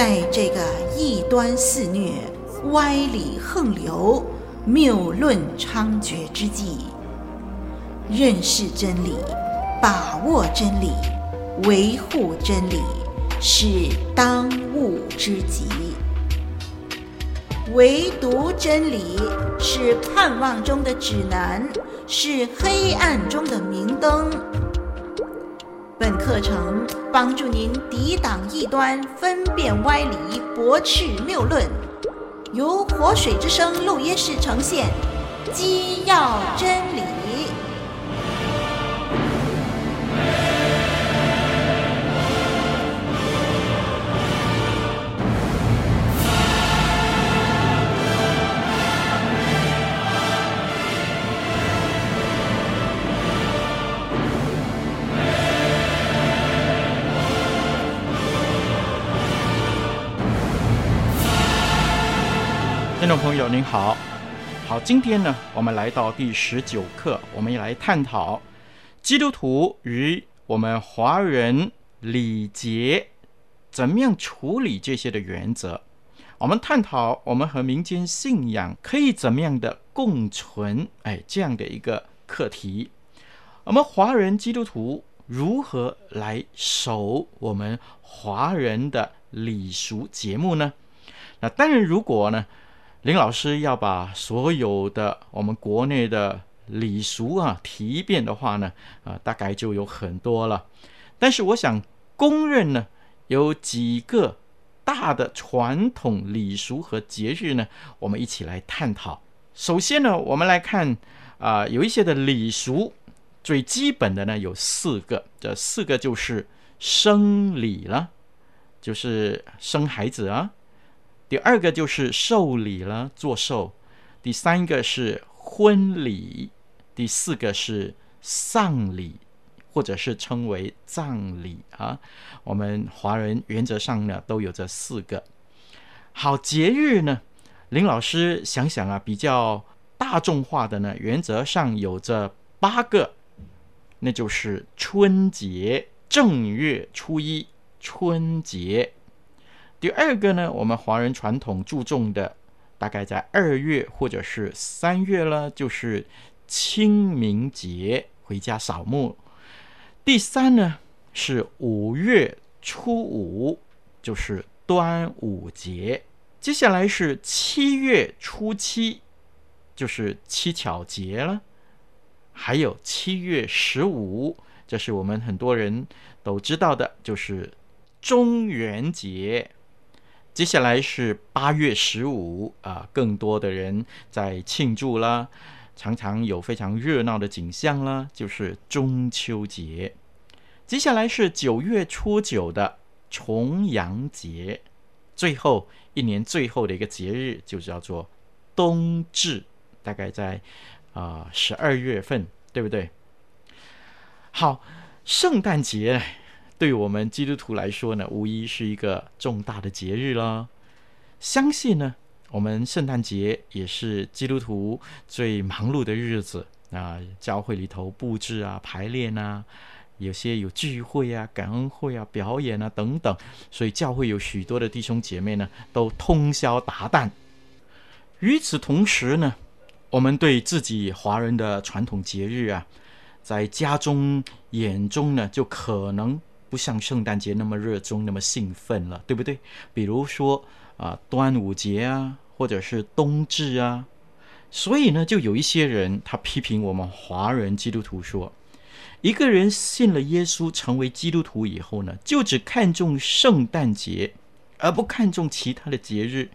在这个异端肆虐、歪理横流、谬论猖獗之际，认识真理、把握真理、维护真理，是当务之急。唯独真理是盼望中的指南，是黑暗中的明灯。本课程帮助您抵挡异端，分辨歪理，驳斥谬论。由活水之声录音室呈现，基要真理。众朋友您好，好，今天呢，我们来到第十九课，我们也来探讨基督徒与我们华人礼节怎么样处理这些的原则。我们探讨我们和民间信仰可以怎么样的共存，哎，这样的一个课题。我们华人基督徒如何来守我们华人的礼俗节目呢？那当然，如果呢，林老师要把所有的我们国内的礼俗啊提一遍的话呢，啊，大概就有很多了。但是我想公认呢，有几个大的传统礼俗和节日呢，我们一起来探讨。首先呢，我们来看啊，有一些的礼俗，最基本的呢有四个，这四个就是生礼了，就是生孩子啊。第二个就是受礼了，做寿；第三个是婚礼；第四个是丧礼，或者是称为葬礼啊。我们华人原则上呢都有这四个。好，节日呢，林老师想想啊，比较大众化的呢，原则上有这八个，那就是春节，正月初一，春节。第二个呢，我们华人传统注重的，大概在二月或者是三月了，就是清明节，回家扫墓。第三呢是五月初五，就是端午节。接下来是七月初七，就是七巧节了。还有七月十五，这是我们很多人都知道的，就是中元节。接下来是八月十五啊，更多的人在庆祝了，常常有非常热闹的景象了，就是中秋节。接下来是九月初九的重阳节，最后一年最后的一个节日就叫做冬至，大概在啊十二月份，对不对？好，圣诞节。对我们基督徒来说呢，无疑是一个重大的节日了。相信呢，我们圣诞节也是基督徒最忙碌的日子啊。教会里头布置啊、排练啊，有些有聚会啊、感恩会啊、表演啊等等，所以教会有许多的弟兄姐妹呢，都通宵达旦。与此同时呢，我们对自己华人的传统节日啊，在家中眼中呢，就可能。不像圣诞节那么热衷，那么兴奋了，对不对？比如说啊，端午节啊，或者是冬至啊，所以呢，就有一些人他批评我们华人基督徒说，一个人信了耶稣，成为基督徒以后呢，就只看重圣诞节，而不看重其他的节日，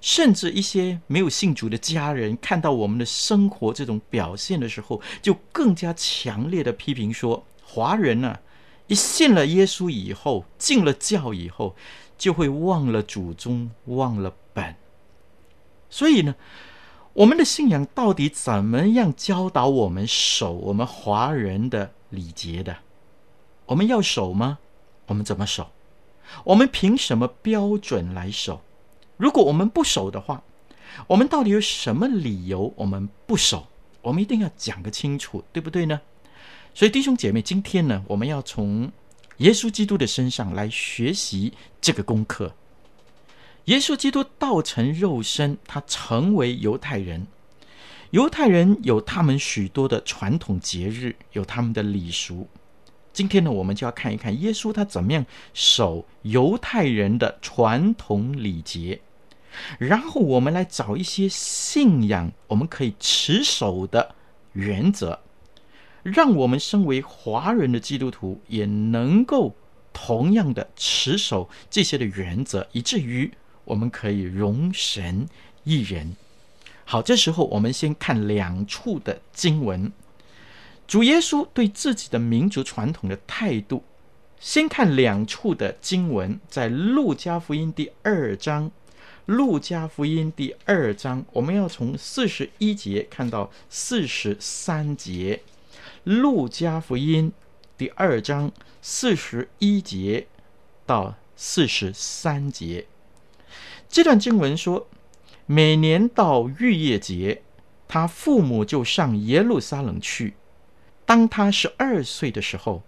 甚至一些没有信主的家人看到我们的生活这种表现的时候，就更加强烈的批评说，华人呢、一信了耶稣以后，进了教以后，就会忘了祖宗，忘了本。所以呢，我们的信仰到底怎么样教导我们守我们华人的礼节的？我们要守吗？我们怎么守？我们凭什么标准来守？如果我们不守的话，我们到底有什么理由我们不守？我们一定要讲个清楚，对不对呢？所以弟兄姐妹，今天呢，我们要从耶稣基督的身上来学习这个功课。耶稣基督道成肉身，他成为犹太人。犹太人有他们许多的传统节日，有他们的礼俗。今天呢，我们就要看一看耶稣他怎么样守犹太人的传统礼节，然后我们来找一些信仰我们可以持守的原则，让我们身为华人的基督徒也能够同样的持守这些的原则，以至于我们可以容神一人。好，这时候我们先看两处的经文。主耶稣对自己的民族传统的态度，先看两处的经文，在路加福音第二章。路加福音第二章，我们要从四十一节看到四十三节。路加福音第二章四十一节到四十三节，这段经文说。每年到逾越节，他父母就上耶路撒冷去。当他十二岁的时候，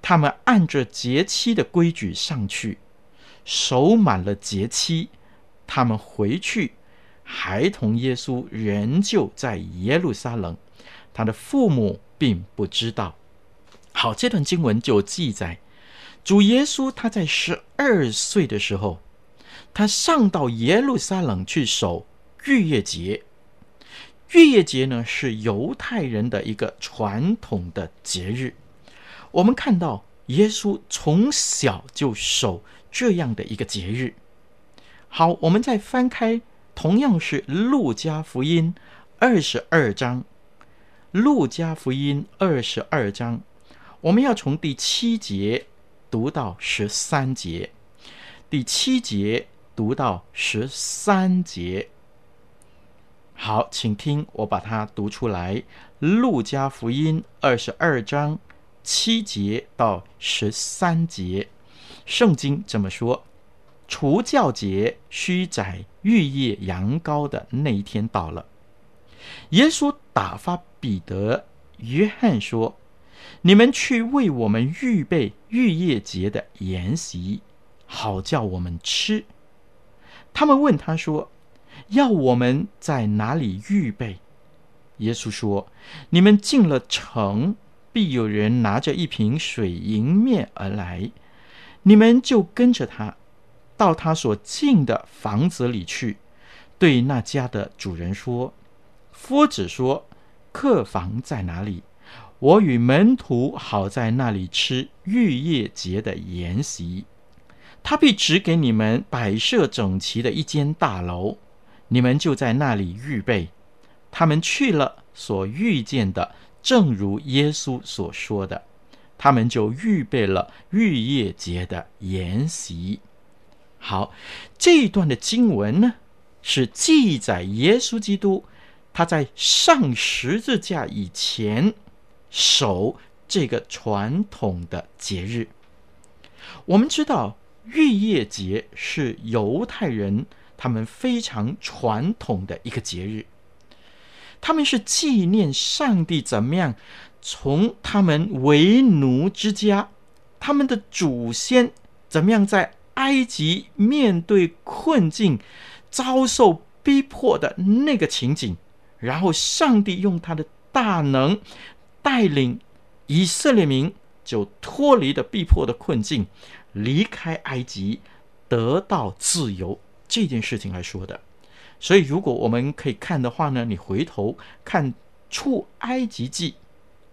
他们按着节期的规矩上去，守满了节期，他们回去，孩童耶稣仍旧在耶路撒冷，他的父母并不知道。好，这段经文就记载，主耶稣他在十二岁的时候。他上到耶路撒冷去守逾越节。逾越节呢，是犹太人的一个传统的节日。我们看到耶稣从小就守这样的一个节日。好，我们再翻开，同样是路加福音二十二章。路加福音二十二章，我们要从第七节读到十三节。第七节。读到十三节，好，请听我把它读出来。《路加福音》二十二章七节到十三节，圣经这么说：除教节须宰逾越羊羔的那一天到了，耶稣打发彼得、约翰说：“你们去为我们预备逾越节的筵席，好叫我们吃。”他们问他说：“要我们在哪里预备？”耶稣说：“你们进了城，必有人拿着一瓶水迎面而来，你们就跟着他，到他所进的房子里去，对那家的主人说：‘夫子说，客房在哪里？我与门徒好在那里吃逾越节的筵席。’”他必指给你们摆设整齐的一间大楼，你们就在那里预备。他们去了，所遇见的正如耶稣所说的，他们就预备了逾越节的筵席。好，这一段的经文呢，是记载耶稣基督他在上十字架以前守这个传统的节日。我们知道。逾越节是犹太人他们非常传统的一个节日，他们是纪念上帝怎么样从他们为奴之家，他们的祖先怎么样在埃及面对困境、遭受逼迫的那个情景，然后上帝用他的大能带领以色列民就脱离了逼迫的困境。离开埃及，得到自由这件事情来说的，所以如果我们可以看的话呢，你回头看出埃及记，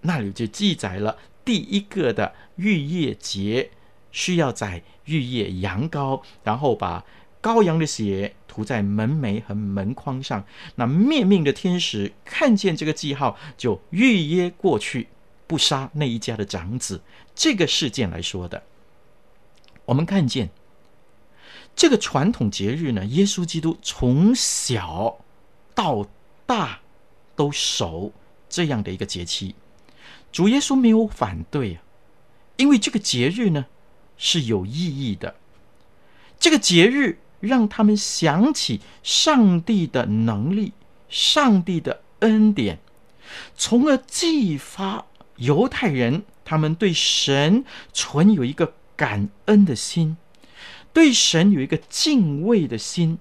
那里就记载了第一个的逾越节，需要在逾越羊羔，然后把羔羊的血涂在门楣和门框上。那灭命的天使看见这个记号，就预约过去，不杀那一家的长子。这个事件来说的。我们看见这个传统节日呢，耶稣基督从小到大都守这样的一个节期。主耶稣没有反对，因为这个节日呢是有意义的。这个节日让他们想起上帝的能力、上帝的恩典，从而激发犹太人他们对神存有一个。感恩的心，对神有一个敬畏的心。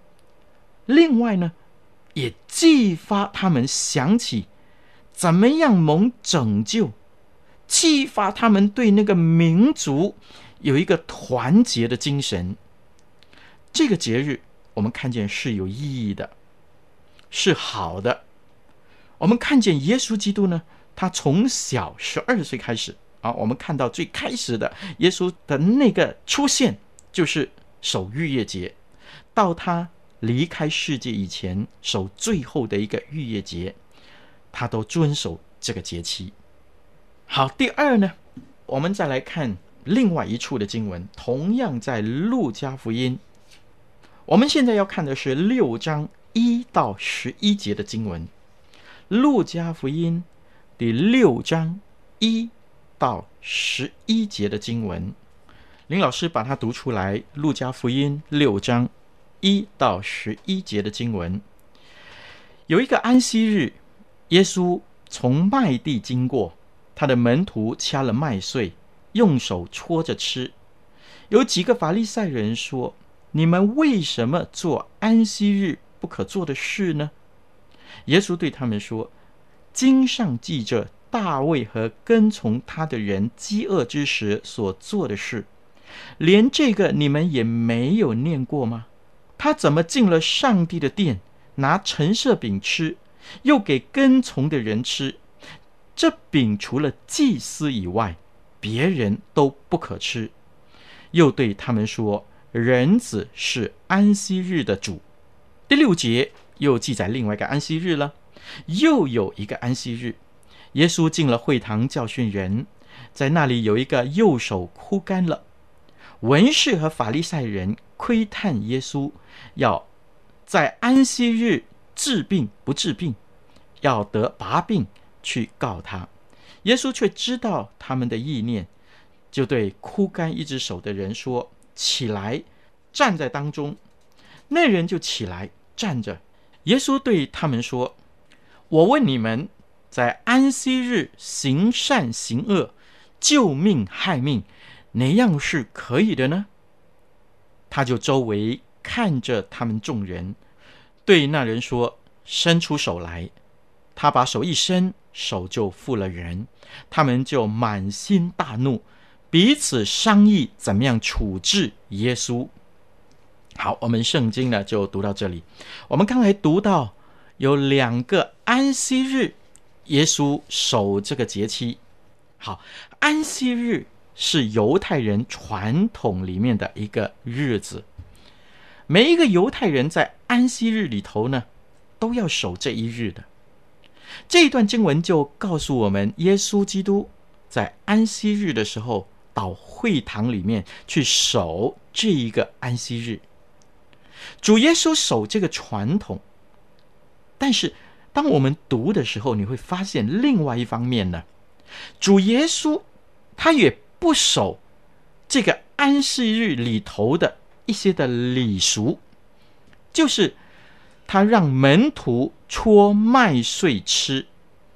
另外呢，也激发他们想起怎么样蒙拯救，激发他们对那个民族有一个团结的精神。这个节日我们看见是有意义的，是好的。我们看见耶稣基督呢，他从小十二岁开始啊，我们看到最开始的耶稣的那个出现，就是守逾越节，到他离开世界以前守最后的一个逾越节，他都遵守这个节期。好，第二呢，我们再来看另外一处的经文，同样在路加福音。我们现在要看的是六章一到十一节的经文。路加福音第六章一到十一节的经文，林老师把它读出来。路加福音六章一到十一节的经文，有一个安息日，耶稣从麦地经过，他的门徒掐了麦穗，用手搓着吃。有几个法利赛人说：“你们为什么做安息日不可做的事呢？”耶稣对他们说：“经上记着大卫和跟从他的人饥饿之时所做的事，连这个你们也没有念过吗？他怎么进了上帝的殿，拿陈设饼吃，又给跟从的人吃？这饼除了祭司以外，别人都不可吃。又对他们说：人子是安息日的主。”第六节。又记载另外一个安息日了，又有一个安息日，耶稣进了会堂教训人，在那里有一个右手枯干了。文士和法利赛人窥探耶稣，要在安息日治病不治病，要得拔病去告他。耶稣却知道他们的意念，就对枯干一只手的人说：“起来，站在当中。”那人就起来站着。耶稣对他们说：“我问你们，在安息日行善行恶、救命害命，哪样是可以的呢？”他就周围看着他们众人，对那人说：“伸出手来。”他把手一伸，手就复了人。他们就满心大怒，彼此商议怎么样处置耶稣。好，我们圣经呢就读到这里。我们刚才读到有两个安息日，耶稣守这个节期。好，安息日是犹太人传统里面的一个日子，每一个犹太人在安息日里头呢都要守这一日的。这一段经文就告诉我们，耶稣基督在安息日的时候到会堂里面去守这一个安息日。主耶稣守这个传统，但是当我们读的时候，你会发现另外一方面呢，主耶稣他也不守这个安息日里头的一些的礼俗，就是他让门徒搓麦穗吃，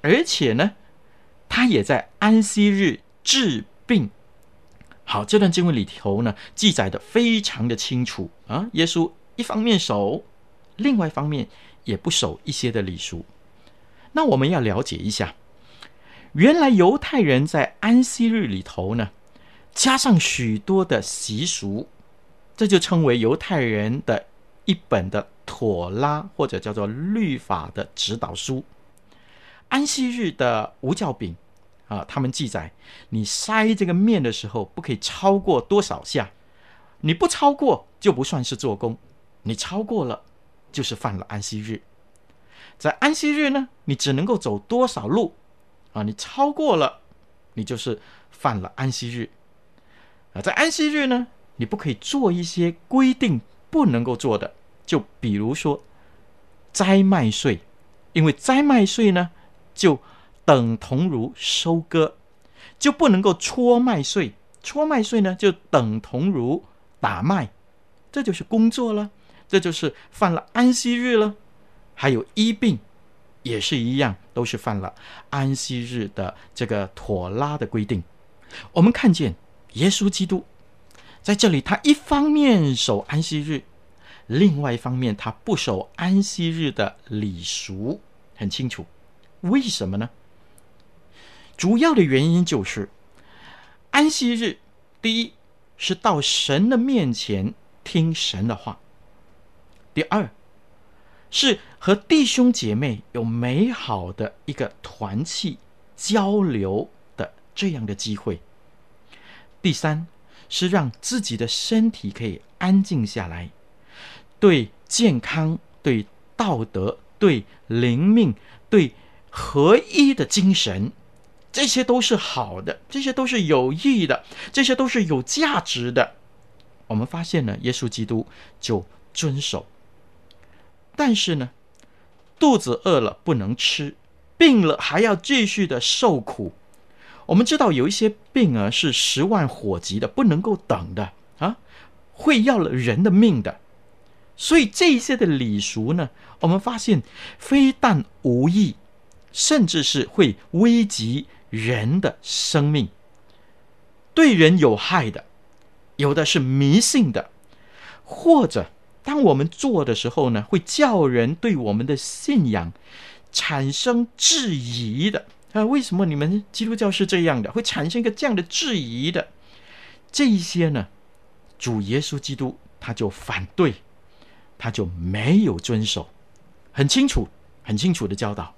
而且呢，他也在安息日治病。好，这段经文里头呢，记载的非常的清楚啊，耶稣。一方面守，另外一方面也不守一些的礼俗。那我们要了解一下，原来犹太人在安息日里头呢，加上许多的习俗，这就称为犹太人的一本的妥拉，或者叫做律法的指导书。安息日的无酵饼啊，他们记载，你筛这个面的时候，不可以超过多少下，你不超过就不算是做工。你超过了，就是犯了安息日。在安息日呢，你只能够走多少路啊？你超过了，你就是犯了安息日。啊，在安息日呢，你不可以做一些规定不能够做的，就比如说摘麦穗，因为摘麦穗呢，就等同如收割，就不能够搓麦穗。搓麦穗呢，就等同如打麦，这就是工作了。这就是犯了安息日了，还有医病，也是一样，都是犯了安息日的这个妥拉的规定。我们看见耶稣基督在这里，他一方面守安息日，另外一方面他不守安息日的礼俗，很清楚。为什么呢？主要的原因就是安息日，第一是到神的面前听神的话；第二是和弟兄姐妹有美好的一个团契交流的这样的机会；第三是让自己的身体可以安静下来，对健康、对道德、对灵命、对。合一的精神，这些都是好的，这些都是有益的，这些都是有价值的。我们发现呢，耶稣基督就遵守。但是呢，肚子饿了不能吃，病了还要继续的受苦。我们知道有一些病啊是十万火急的，不能够等的啊，会要了人的命的。所以这些的礼俗呢，我们发现非但无益。甚至是会危及人的生命，对人有害的，有的是迷信的，或者当我们做的时候呢，会叫人对我们的信仰产生质疑的啊？为什么你们基督教是这样的？会产生一个这样的质疑的？这一些呢，主耶稣基督他就反对，他就没有遵守，很清楚，很清楚的教导。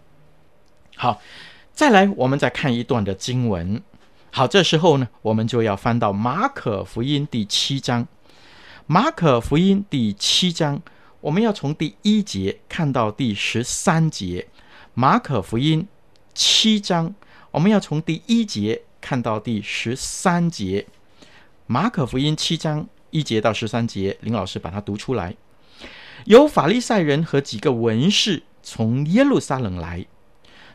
好，再来，我们再看一段的经文。好，这时候呢，我们就要翻到马可福音第七章。马可福音第七章，我们要从第一节看到第十三节。马可福音七章，我们要从第一节看到第十三节。马可福音七章一节到十三节，林老师把它读出来。有法利赛人和几个文士从耶路撒冷来。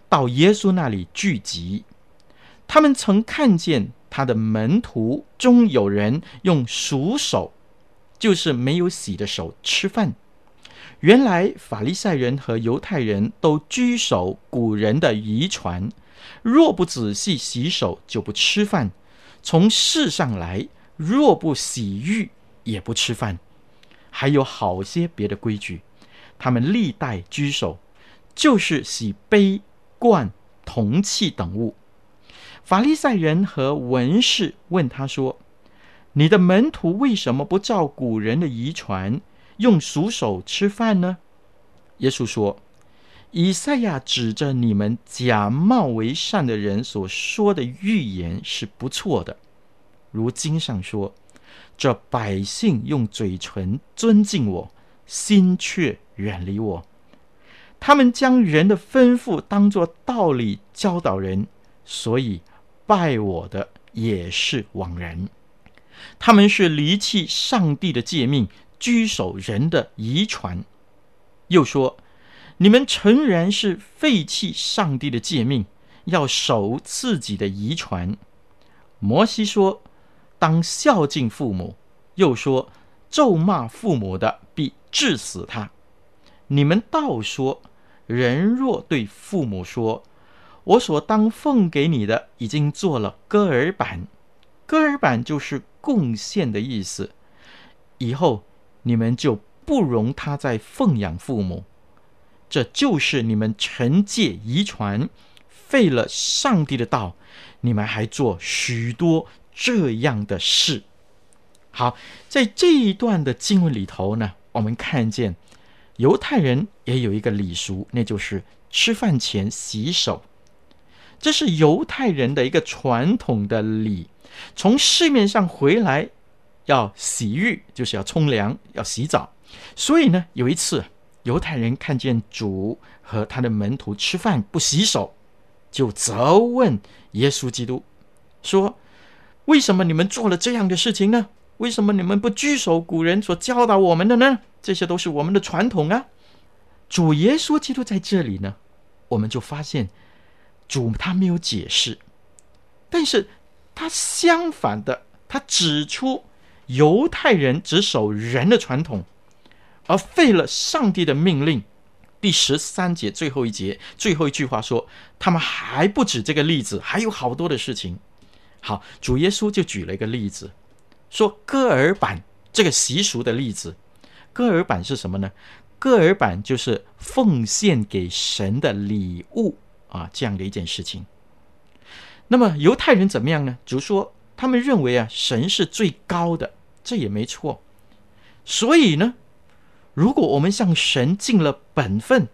到耶稣那里聚集，他们曾看见他的门徒中有人用熟手，就是没有洗的手吃饭。原来法利赛人和犹太人都居守古人的遗传，若不仔细洗手，就不吃饭；从事上来，若不洗浴，也不吃饭。还有好些别的规矩，他们历代居守，就是洗杯。罐、铜器等物，法利赛人和文士问他说：“你的门徒为什么不照古人的遗传，用熟手吃饭呢？”耶稣说：“以赛亚指着你们假冒为善的人所说的预言是不错的，如经上说：‘这百姓用嘴唇尊敬我，心却远离我。’”他们将人的吩咐当作道理教导人，所以拜我的也是枉然。他们是离弃上帝的诫命，居守人的遗传。又说：你们诚然是废弃上帝的诫命，要守自己的遗传。摩西说：当孝敬父母。又说：咒骂父母的，必治死他。你们倒说。人若对父母说：“我所当奉给你的已经做了割耳板，割耳板就是贡献的意思。以后你们就不容他再奉养父母，这就是你们惩戒遗传，废了上帝的道。你们还做许多这样的事。”好，在这一段的经文里头呢，我们看见。犹太人也有一个礼俗，那就是吃饭前洗手。这是犹太人的一个传统的礼。从市面上回来要洗浴，就是要冲凉、要洗澡。所以呢，有一次犹太人看见主和他的门徒吃饭不洗手，就责问耶稣基督，说：“为什么你们做了这样的事情呢？为什么你们不居守古人所教导我们的呢？”这些都是我们的传统啊！主耶稣基督在这里呢，我们就发现主他没有解释，但是他相反的，他指出犹太人只守人的传统，而废了上帝的命令。第十三节最后一节最后一句话说，他们还不止这个例子，还有好多的事情。好，主耶稣就举了一个例子，说割耳板这个习俗的例子。割耳板是什么呢？割耳板就是奉献给神的礼物啊，这样的一件事情。那么犹太人怎么样呢？就说他们认为啊，神是最高的，这也没错。所以呢，如果我们向神尽了本分，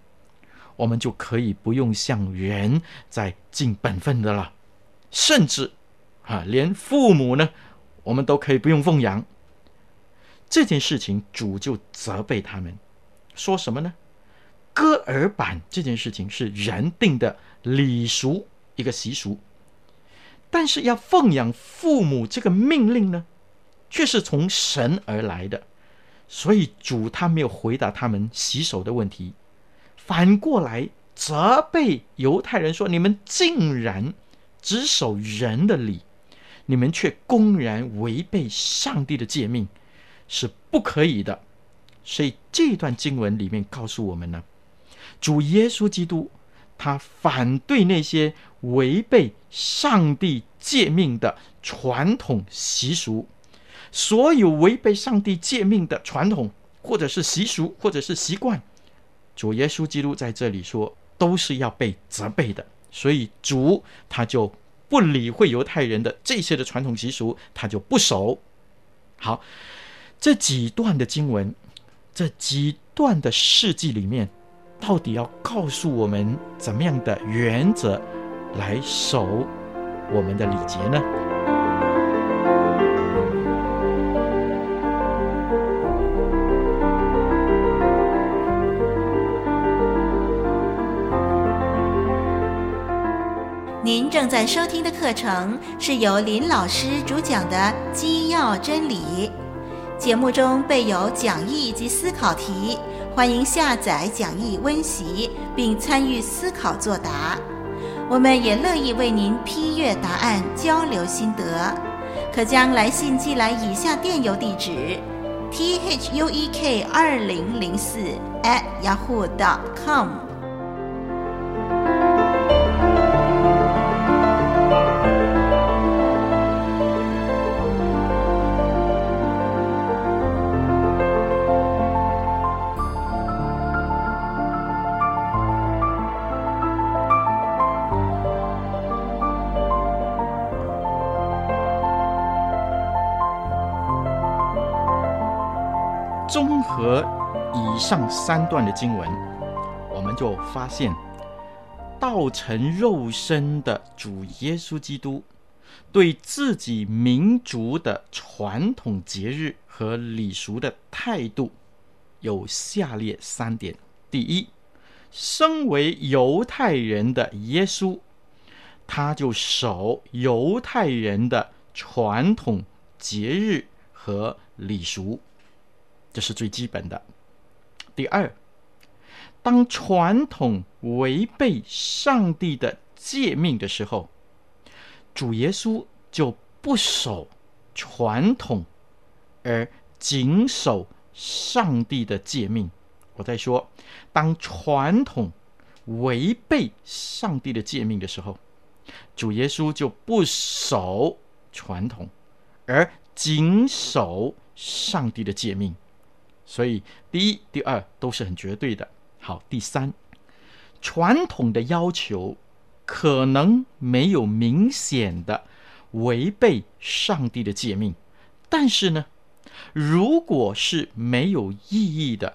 我们就可以不用向人再尽本分的了。甚至啊，连父母呢，我们都可以不用奉养。这件事情，主就责备他们，说什么呢？割耳板这件事情是人定的礼俗，一个习俗。但是要奉养父母这个命令呢，却是从神而来的，所以主他没有回答他们洗手的问题，反过来责备犹太人说：“你们竟然只守人的礼，你们却公然违背上帝的诫命，是不可以的。”所以这段经文里面告诉我们呢，主耶稣基督。他反对那些违背上帝诫命的传统习俗，所有违背上帝诫命的传统，或者是习俗，或者是习惯，主耶稣基督在这里说，都是要被责备的。所以主他就不理会犹太人的这些的传统习俗，他就不守。好，这几段的经文，这几段的事迹里面。到底要告诉我们怎么样的原则来守我们的礼节呢？您正在收听的课程是由林老师主讲的《基要真理》，节目中备有讲义及思考题。欢迎下载讲义温习，并参与思考作答。我们也乐意为您批阅答案，交流心得。可将来信寄来以下电邮地址：t h u e k 二零零四 at yahoo dot com 上三段的经文，我们就发现，道成肉身的主耶稣基督，对自己民族的传统节日和礼俗的态度，有下列三点：第一，身为犹太人的耶稣，他就守犹太人的传统节日和礼俗。这是最基本的。第二，当传统违背上帝的诫命的时候，主耶稣就不守传统，而谨守上帝的诫命。我再说，当传统违背上帝的诫命的时候，主耶稣就不守传统，而谨守上帝的诫命。所以，第一、第二都是很绝对的。好，第三，传统的要求可能没有明显的违背上帝的诫命，但是呢，如果是没有意义的、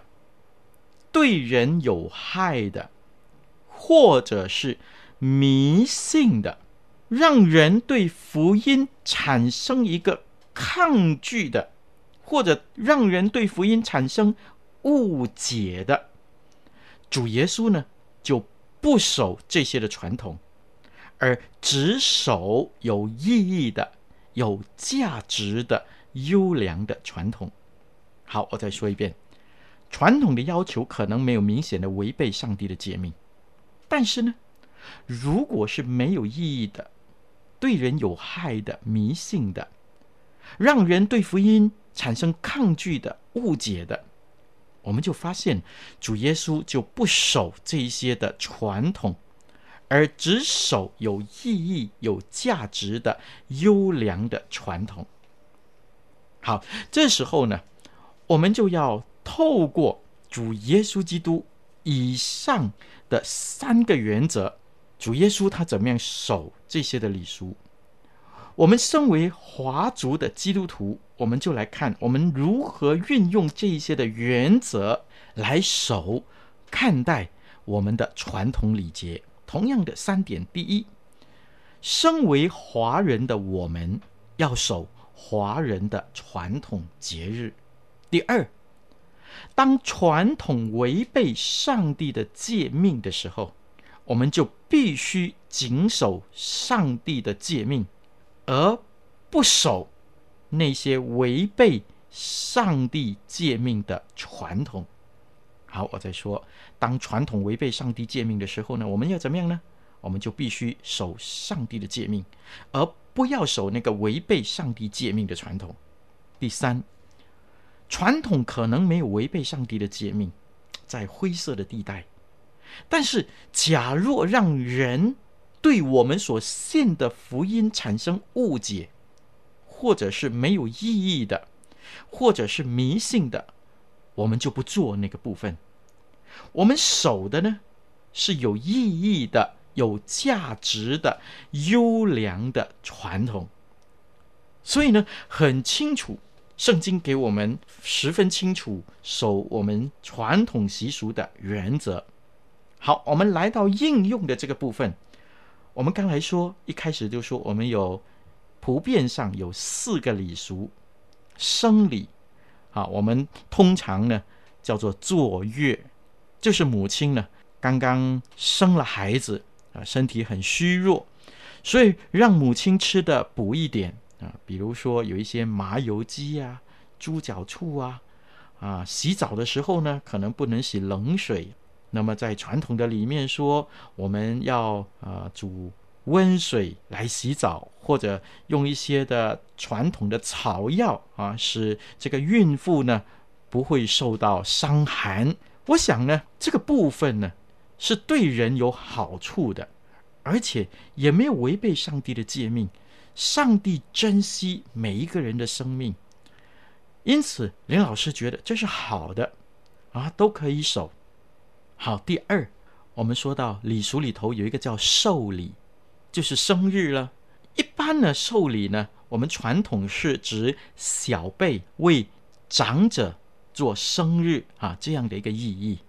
对人有害的，或者是迷信的，让人对福音产生一个抗拒的。或者让人对福音产生误解的，主耶稣呢，就不守这些的传统，而只守有意义的、有价值的、优良的传统。好，我再说一遍，传统的要求可能没有明显的违背上帝的诫命，但是呢，如果是没有意义的、对人有害的、迷信的，让人对福音产生抗拒的、误解的，我们就发现主耶稣就不守这一些的传统，而只守有意义、有价值的优良的传统。好，这时候呢，我们就要透过主耶稣基督以上的三个原则，主耶稣他怎么样守这些的礼俗？我们身为华族的基督徒，我们就来看我们如何运用这一些的原则来守、看待我们的传统礼节。同样的三点：第一，身为华人的我们要守华人的传统节日；第二，当传统违背上帝的诫命的时候，我们就必须谨守上帝的诫命。而不守那些违背上帝诫命的传统。好，我再说，当传统违背上帝诫命的时候呢，我们要怎么样呢？我们就必须守上帝的诫命，而不要守那个违背上帝诫命的传统。第三，传统可能没有违背上帝的诫命，在灰色的地带。但是，假若让人对我们所信的福音产生误解，或者是没有意义的，或者是迷信的，我们就不做那个部分。我们守的呢，是有意义的、有价值的、优良的传统。所以呢，很清楚，圣经给我们十分清楚守我们传统习俗的原则。好，我们来到应用的这个部分。我们刚才说，一开始就说我们有普遍上有四个礼俗，生礼啊，我们通常呢叫做坐月，就是母亲呢刚刚生了孩子啊，身体很虚弱，所以让母亲吃的补一点啊，比如说有一些麻油鸡啊、猪脚醋啊，啊，洗澡的时候呢可能不能洗冷水。那么在传统的里面说，我们要、呃、煮温水来洗澡，或者用一些的传统的草药啊，使这个孕妇呢不会受到伤寒。我想呢，这个部分呢是对人有好处的，而且也没有违背上帝的诫命。上帝珍惜每一个人的生命，因此林老师觉得这是好的啊，都可以守。好，第二，我们说到礼俗里头有一个叫寿礼，就是生日了。一般的，寿礼呢，我们传统是指小辈为长者做生日啊，这样的一个意义。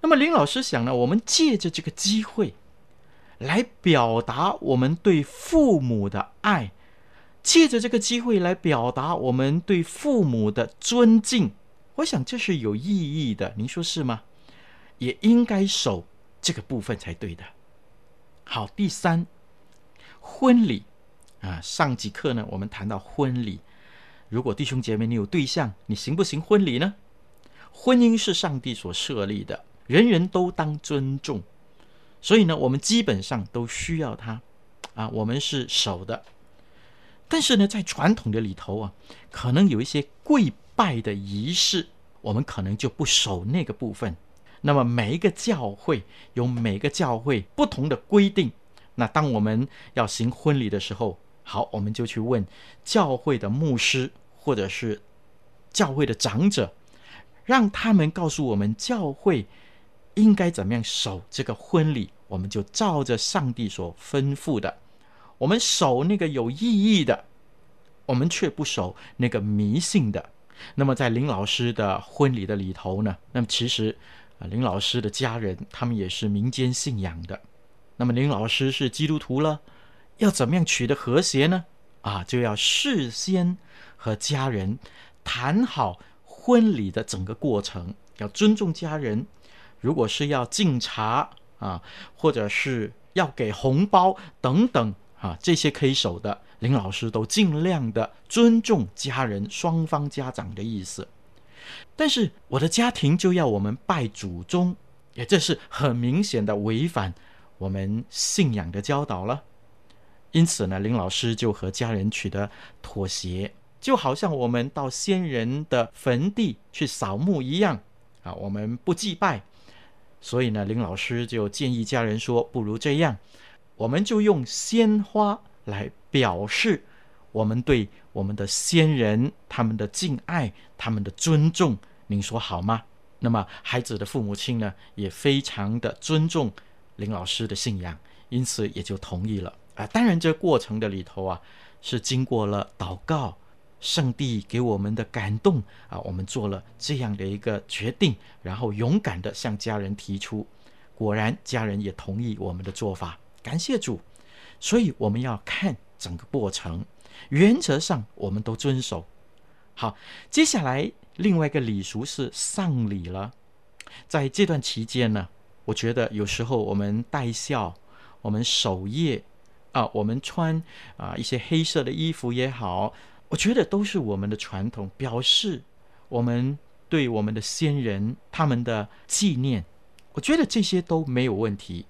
那么林老师想呢，我们借着这个机会来表达我们对父母的爱，借着这个机会来表达我们对父母的尊敬。我想这是有意义的，您说是吗？也应该守这个部分才对的。好，第三，婚礼啊，上几课呢，我们谈到婚礼。如果弟兄姐妹你有对象，你行不行婚礼呢？婚姻是上帝所设立的，人人都当尊重。所以呢，我们基本上都需要它啊，我们是守的。但是呢，在传统的里头啊，可能有一些跪拜的仪式，我们可能就不守那个部分。那么每一个教会有每个教会不同的规定。那当我们要行婚礼的时候，好，我们就去问教会的牧师或者是教会的长者，让他们告诉我们教会应该怎么样守这个婚礼。我们就照着上帝所吩咐的，我们守那个有意义的，我们却不守那个迷信的。那么在林老师的婚礼的里头呢，那么其实。林老师的家人，他们也是民间信仰的。那么林老师是基督徒了，要怎么样取得和谐呢？啊，就要事先和家人谈好婚礼的整个过程，要尊重家人。如果是要敬茶啊，或者是要给红包等等啊，这些可以守的，林老师都尽量的尊重家人双方家长的意思。但是我的家庭就要我们拜祖宗，也这是很明显的违反我们信仰的教导了。因此呢，林老师就和家人取得妥协，就好像我们到先人的坟地去扫墓一样啊，我们不祭拜。所以呢，林老师就建议家人说：“不如这样，我们就用鲜花来表示我们对我们的先人他们的敬爱、他们的尊重，您说好吗？那么孩子的父母亲呢，也非常的尊重林老师的信仰，因此也就同意了啊。当然，这过程的里头啊，是经过了祷告，上帝给我们的感动啊，我们做了这样的一个决定，然后勇敢的向家人提出，果然家人也同意我们的做法，感谢主。所以我们要看整个过程，原则上我们都遵守。好，接下来另外一个礼俗是丧礼了。在这段期间呢，我觉得有时候我们带孝，我们守夜啊，我们穿啊一些黑色的衣服也好，我觉得都是我们的传统，表示我们对我们的先人他们的纪念。我觉得这些都没有问题。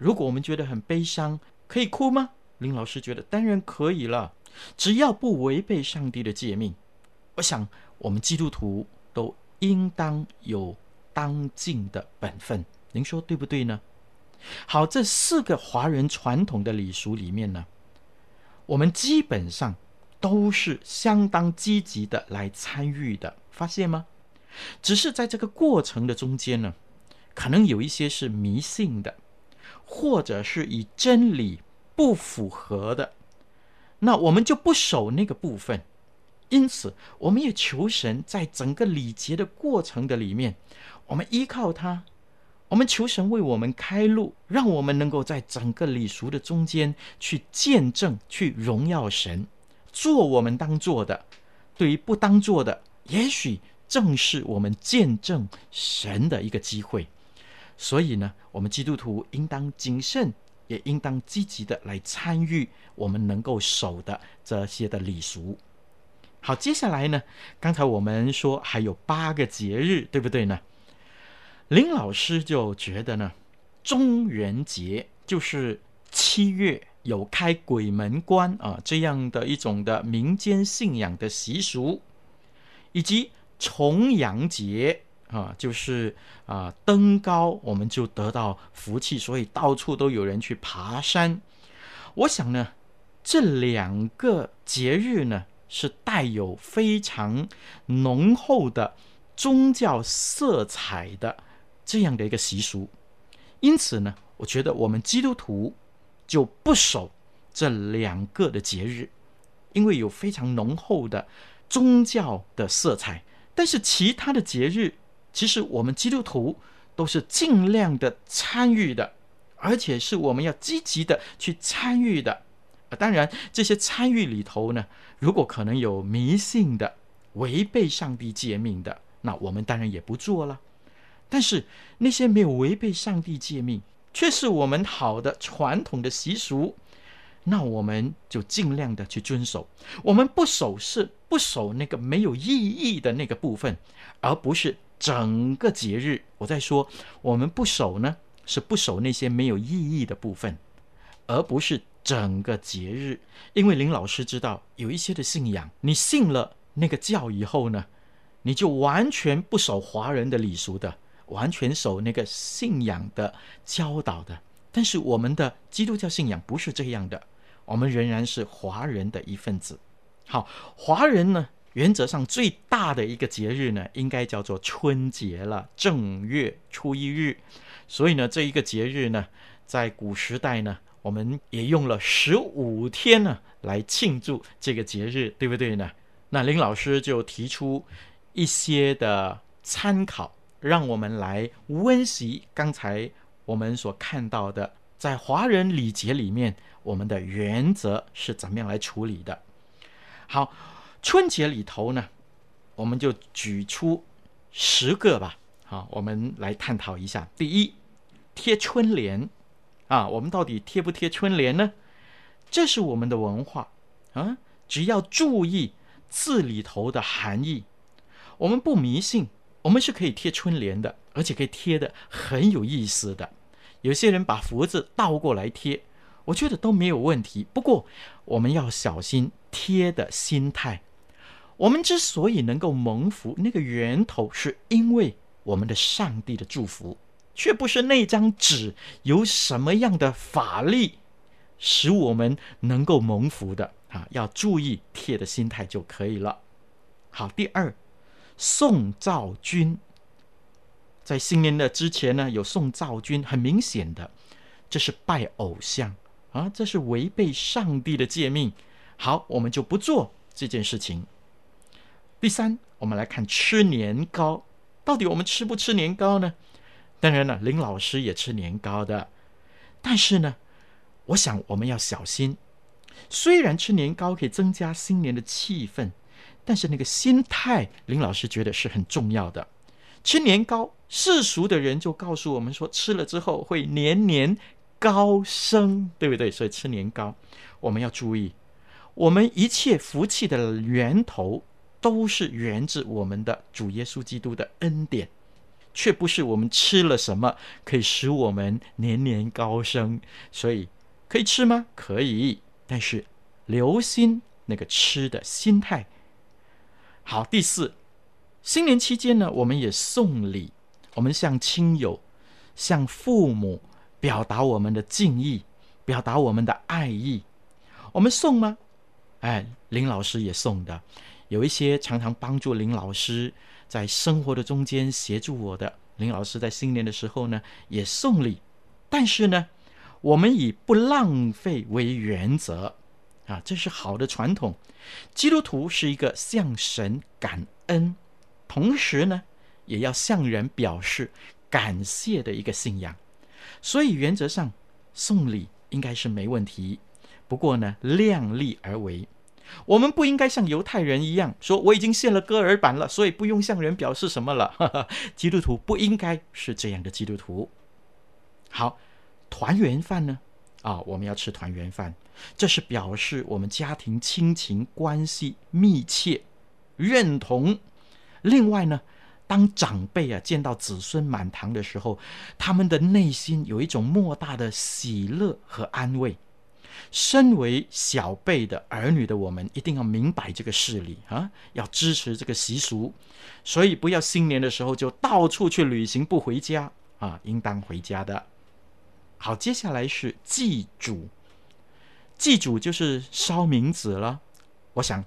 如果我们觉得很悲伤，可以哭吗？林老师觉得当然可以了，只要不违背上帝的诫命。我想我们基督徒都应当有当尽的本分。您说对不对呢？好，这四个华人传统的礼俗里面呢，我们基本上都是相当积极的来参与的，发现吗？只是在这个过程的中间呢，可能有一些是迷信的。或者是与真理不符合的，那我们就不守那个部分。因此，我们也求神在整个礼节的过程的里面，我们依靠他，我们求神为我们开路，让我们能够在整个礼俗的中间去见证、去荣耀神，做我们当做的。对于不当做的，也许正是我们见证神的一个机会。所以呢，我们基督徒应当谨慎，也应当积极的来参与我们能够守的这些的礼俗。好，接下来呢，刚才我们说还有八个节日，对不对呢？林老师就觉得呢，中元节就是七月有开鬼门关啊这样的一种的民间信仰的习俗，以及重阳节。啊，就是啊，登高我们就得到福气，所以到处都有人去爬山。我想呢，这两个节日呢是带有非常浓厚的宗教色彩的这样的一个习俗，因此呢，我觉得我们基督徒就不守这两个的节日，因为有非常浓厚的宗教的色彩。但是其他的节日，其实我们基督徒都是尽量的参与的，而且是我们要积极的去参与的。当然，这些参与里头呢，如果可能有迷信的、违背上帝诫命的，那我们当然也不做了。但是那些没有违背上帝诫命，却是我们好的传统的习俗，那我们就尽量的去遵守。我们不守是不守那个没有意义的那个部分，而不是。整个节日，我在说，我们不守呢，是不守那些没有意义的部分，而不是整个节日。因为林老师知道，有一些的信仰，你信了那个教以后呢，你就完全不守华人的礼俗的，完全守那个信仰的教导的。但是我们的基督教信仰不是这样的，我们仍然是华人的一份子。好，华人呢，原则上最大的一个节日呢，应该叫做春节了，正月初一日。所以呢，这一个节日呢，在古时代呢，我们也用了十五天呢来庆祝这个节日，对不对呢？那林老师就提出一些的参考，让我们来温习刚才我们所看到的，在华人礼节里面，我们的原则是怎么样来处理的。好。春节里头呢，我们就举出十个吧。好，我们来探讨一下。第一，贴春联啊，我们到底贴不贴春联呢？这是我们的文化啊。只要注意字里头的含义，我们不迷信，我们是可以贴春联的，而且可以贴得很有意思的。有些人把福字倒过来贴，我觉得都没有问题。不过我们要小心贴的心态。我们之所以能够蒙福，那个源头是因为我们的上帝的祝福，却不是那张纸有什么样的法力使我们能够蒙福的啊，要注意贴的心态就可以了。好，第二，宋灶君，在新年的之前呢，有送灶君，很明显的，这是拜偶像啊，这是违背上帝的诫命。好，我们就不做这件事情。第三，我们来看吃年糕，到底我们吃不吃年糕呢？当然了，林老师也吃年糕的，但是呢，我想我们要小心。虽然吃年糕可以增加新年的气氛，但是那个心态，林老师觉得是很重要的。吃年糕，世俗的人就告诉我们说，吃了之后会年年高升，对不对？所以吃年糕，我们要注意。我们一切福气的源头，都是源自我们的主耶稣基督的恩典，却不是我们吃了什么可以使我们年年高升。所以可以吃吗？可以，但是留心那个吃的心态。好，第四，新年期间呢，我们也送礼，我们向亲友、向父母表达我们的敬意，表达我们的爱意。我们送吗？哎，林老师也送的，有一些常常帮助林老师在生活的中间协助我的，林老师在新年的时候呢也送礼，但是呢，我们以不浪费为原则，啊，这是好的传统。基督徒是一个向神感恩，同时呢，也要向人表示感谢的一个信仰，所以原则上送礼应该是没问题，不过呢，量力而为。我们不应该像犹太人一样说，我已经献了割耳版了，所以不用向人表示什么了。基督徒不应该是这样的基督徒。好，团圆饭呢？啊，我们要吃团圆饭，这是表示我们家庭亲情关系密切、认同。另外呢，当长辈啊见到子孙满堂的时候，他们的内心有一种莫大的喜乐和安慰。身为小辈的儿女的我们，一定要明白这个事理啊，要支持这个习俗，所以不要新年的时候就到处去旅行不回家啊，应当回家的。好，接下来是祭祖，祭祖就是烧冥纸了。我想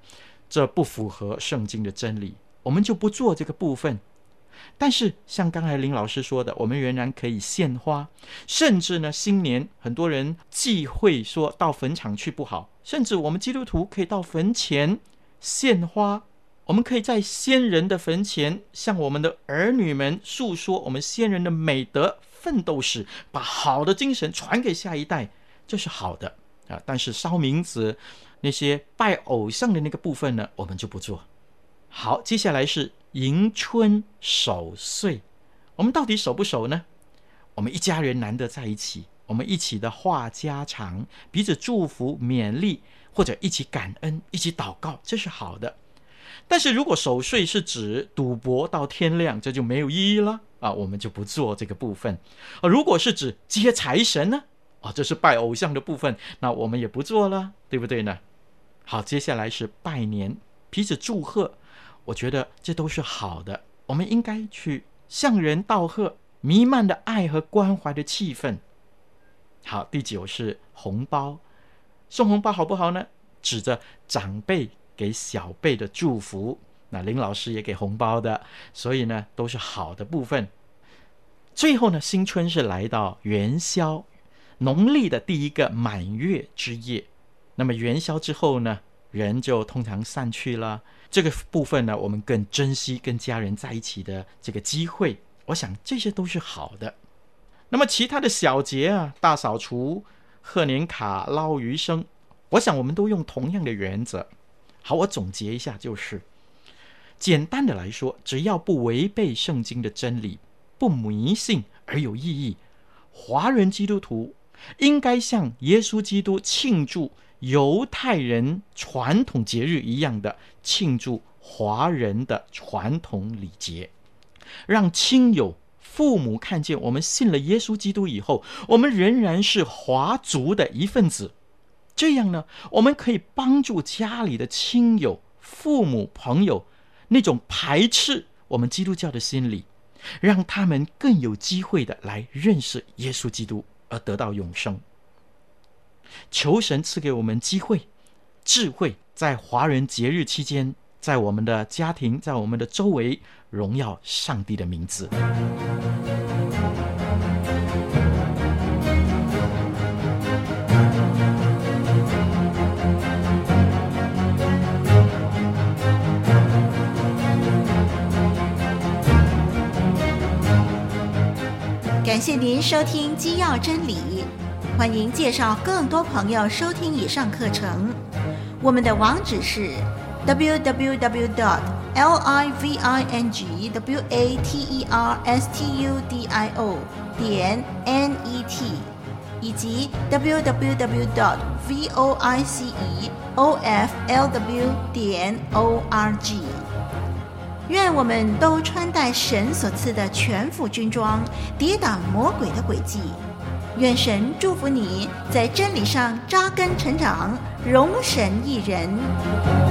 这不符合圣经的真理，我们就不做这个部分。但是，像刚才林老师说的，我们仍然可以献花，甚至呢，新年很多人忌讳说到坟场去不好，甚至我们基督徒可以到坟前献花，我们可以在先人的坟前向我们的儿女们诉说我们先人的美德、奋斗史，把好的精神传给下一代，这是好的啊。但是烧冥纸那些拜偶像的那个部分呢，我们就不做。好，接下来是。迎春守岁，我们到底守不守呢？我们一家人难得在一起，我们一起的话家常，彼此祝福勉励，或者一起感恩，一起祷告，这是好的。但是如果守岁是指赌博到天亮，这就没有意义了啊，我们就不做这个部分。啊，如果是指接财神呢？啊，这是拜偶像的部分，那我们也不做了，对不对呢？好，接下来是拜年，彼此祝贺。我觉得这都是好的，我们应该去向人道贺，弥漫的爱和关怀的气氛。好，第九是红包，送红包好不好呢？指着长辈给小辈的祝福。那林老师也给红包的，所以呢都是好的部分。最后呢，新春是来到元宵，农历的第一个满月之夜。那么元宵之后呢，人就通常散去了。这个部分呢，我们更珍惜跟家人在一起的这个机会。我想这些都是好的。那么其他的小节啊，大扫除、贺年卡、捞鱼生，我想我们都用同样的原则。好，我总结一下，就是简单的来说，只要不违背圣经的真理，不迷信而有意义，华人基督徒应该向耶稣基督庆祝。犹太人传统节日一样的庆祝华人的传统礼节，让亲友、父母看见我们信了耶稣基督以后，我们仍然是华族的一份子。这样呢，我们可以帮助家里的亲友、父母、朋友那种排斥我们基督教的心理，让他们更有机会的来认识耶稣基督，而得到永生。求神赐给我们机会、智慧，在华人节日期间，在我们的家庭，在我们的周围，荣耀上帝的名字。感谢您收听《基要真理》，欢迎介绍更多朋友收听以上课程。我们的网址是 www.dot.livingwaterstudio 点 net，以及 www.dot.voiceoflw 点 org。愿我们都穿戴神所赐的全副军装，抵挡魔鬼的诡计。愿神祝福你在真理上扎根成长，荣神益人。